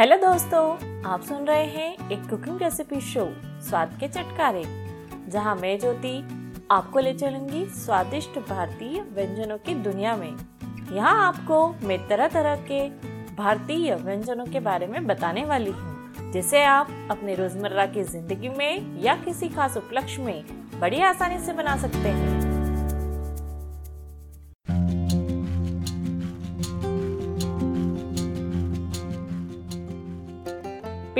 Hello दोस्तों, आप सुन रहे हैं एक कुकिंग रेसिपी शो स्वाद के चटकारे, जहाँ मैं, ज्योति, आपको ले चलूँगी स्वादिष्ट भारतीय व्यंजनों की दुनिया में। यहाँ आपको मैं तरह तरह के भारतीय व्यंजनों के बारे में बताने वाली हूँ, जिसे आप अपने रोज़मर्रा की ज़िंदगी में या किसी खास उपलक्ष्य में बड़ी आसानी से बना सकते हैं।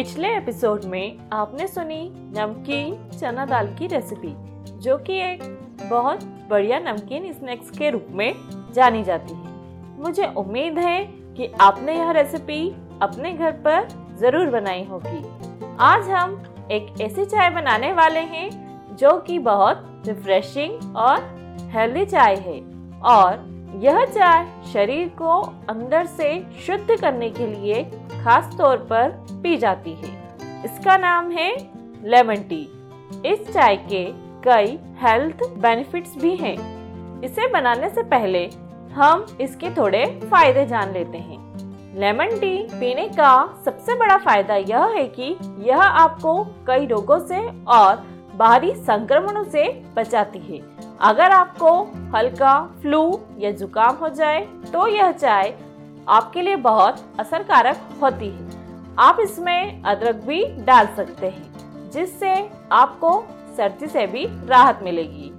पिछले एपिसोड में आपने सुनी नमकीन चना दाल की रेसिपी, जो कि एक बहुत बढ़िया नमकीन स्नैक्स के रूप में जानी जाती है। मुझे उम्मीद है कि आपने यह रेसिपी अपने घर पर ज़रूर बनाई होगी। आज हम एक ऐसी चाय बनाने वाले हैं, जो कि बहुत रिफ्रेशिंग और हेल्दी चाय है और यह चाय शरीर को अंदर से शुद्ध करने के लिए खास तौर पर पी जाती है। इसका नाम है लेमन टी। इस चाय के कई हेल्थ बेनिफिट्स भी हैं। इसे बनाने से पहले हम इसके थोड़े फ़ायदे जान लेते हैं। लेमन टी पीने का सबसे बड़ा फ़ायदा यह है कि यह आपको कई रोगों से और बाहरी संक्रमणों से बचाती है। अगर आपको हल्का, फ्लू या जुकाम हो जाए तो यह चाय आपके लिए बहुत असरकारक होती है। आप इसमें अदरक भी डाल सकते हैं, जिससे आपको सर्दी से भी राहत मिलेगी।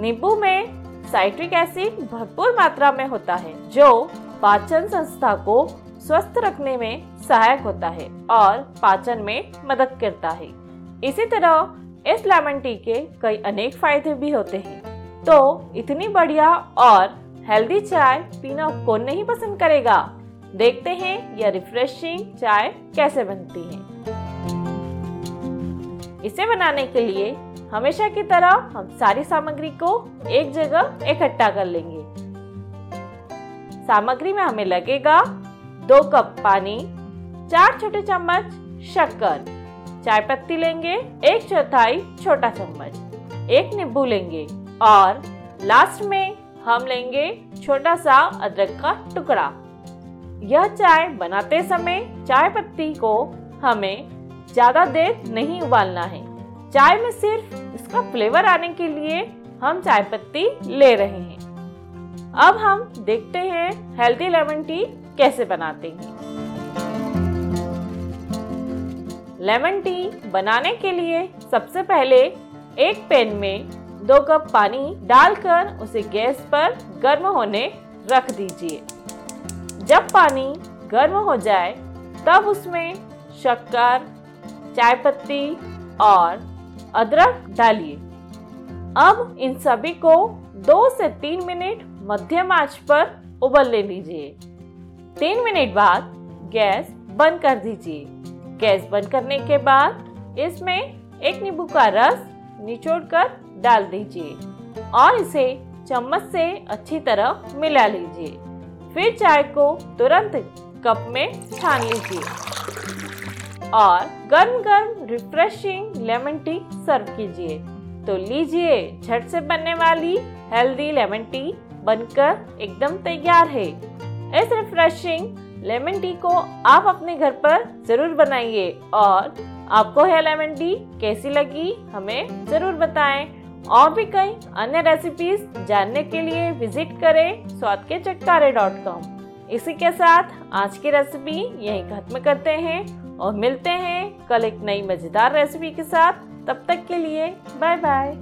नींबू में साइट्रिक एसिड भरपूर मात्रा में होता है, जो पाचन संस्था को स्वस्थ रखने में सहायक होता है और पाचन में मदद करता है। इसी तरह, इस लेमन टी के कई अनेक फ़ायदे भी होते हैं। तो इतनी बढ़िया और हेल्दी चाय पीना कौन नहीं पसंद करेगा। देखते हैं यह रिफ्रेशिंग चाय कैसे बनती है। इसे बनाने के लिए हमेशा की तरह हम सारी सामग्री को एक जगह इकट्ठा कर लेंगे। सामग्री में हमें लगेगा दो कप पानी, चार छोटे चम्मच शक्कर। चाय पत्ती लेंगे, एक चौथाई छोटा चम्मच, एक नींबू लेंगे। और लास्ट में हम लेंगे छोटा सा अदरक का टुकड़ा। यह चाय बनाते समय चाय पत्ती को हमें ज़्यादा देर नहीं उबालना है। चाय में सिर्फ़ इसका फ्लेवर आने के लिए हम चाय पत्ती ले रहे हैं। अब हम देखते हैं हेल्दी लेमन टी कैसे बनाते हैं। लेमन टी बनाने के लिए सबसे पहले एक पैन में दो कप पानी डालकर उसे गैस पर गर्म होने रख दीजिए। जब पानी गर्म हो जाए, तब उसमें शक्कर, चाय पत्ती और अदरक डालिए। अब इन सभी को दो से तीन मिनट मध्यम आँच पर उबलने दीजिए। तीन मिनट बाद गैस बंद कर दीजिए। गैस बंद करने के बाद इसमें एक नींबू का रस निचोड़कर डाल दीजिए और इसे चम्मच से अच्छी तरह मिला लीजिए। फिर चाय को तुरंत कप में छान लीजिए और गर्म गर्म रिफ्रेशिंग लेमन टी सर्व कीजिए। तो लीजिए, झट से बनने वाली हेल्दी लेमन टी बनकर एकदम तैयार है। इस रिफ्रेशिंग लेमन टी को आप अपने घर पर ज़रूर बनाइए और आपको यह लेमन टी कैसी लगी हमें ज़रूर बताएँ। और भी कई अन्य रेसिपीज़ जानने के लिए विज़िट करें स्वाद के चटकारे डॉट कॉम इसी के साथ आज की रेसिपी यही खत्म करते हैं और मिलते हैं कल एक नई मज़ेदार रेसिपी के साथ। तब तक के लिए बाय बाय